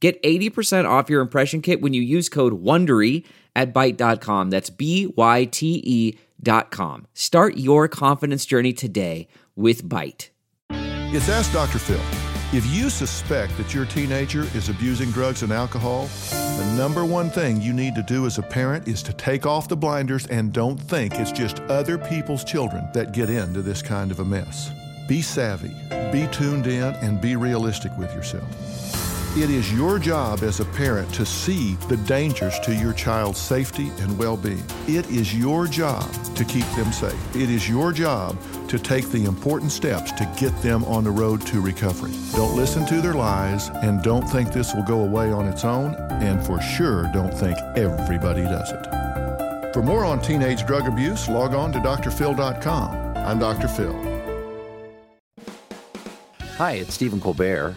Get 80% off your impression kit when you use code WONDERY at Byte.com. That's B-Y-T-E dot com. Start your confidence journey today with Byte. It's Ask Dr. Phil. If you suspect that your teenager is abusing drugs and alcohol, the number one thing you need to do as a parent is to take off the blinders and don't think it's just other people's children that get into this kind of a mess. Be savvy, be tuned in, and be realistic with yourself. It is your job as a parent to see the dangers to your child's safety and well being. It is your job to keep them safe. It is your job to take the important steps to get them on the road to recovery. Don't listen to their lies and don't think this will go away on its own, and for sure, don't think everybody does it. For more on teenage drug abuse, log on to drphil.com. I'm Dr. Phil. Hi, it's Stephen Colbert,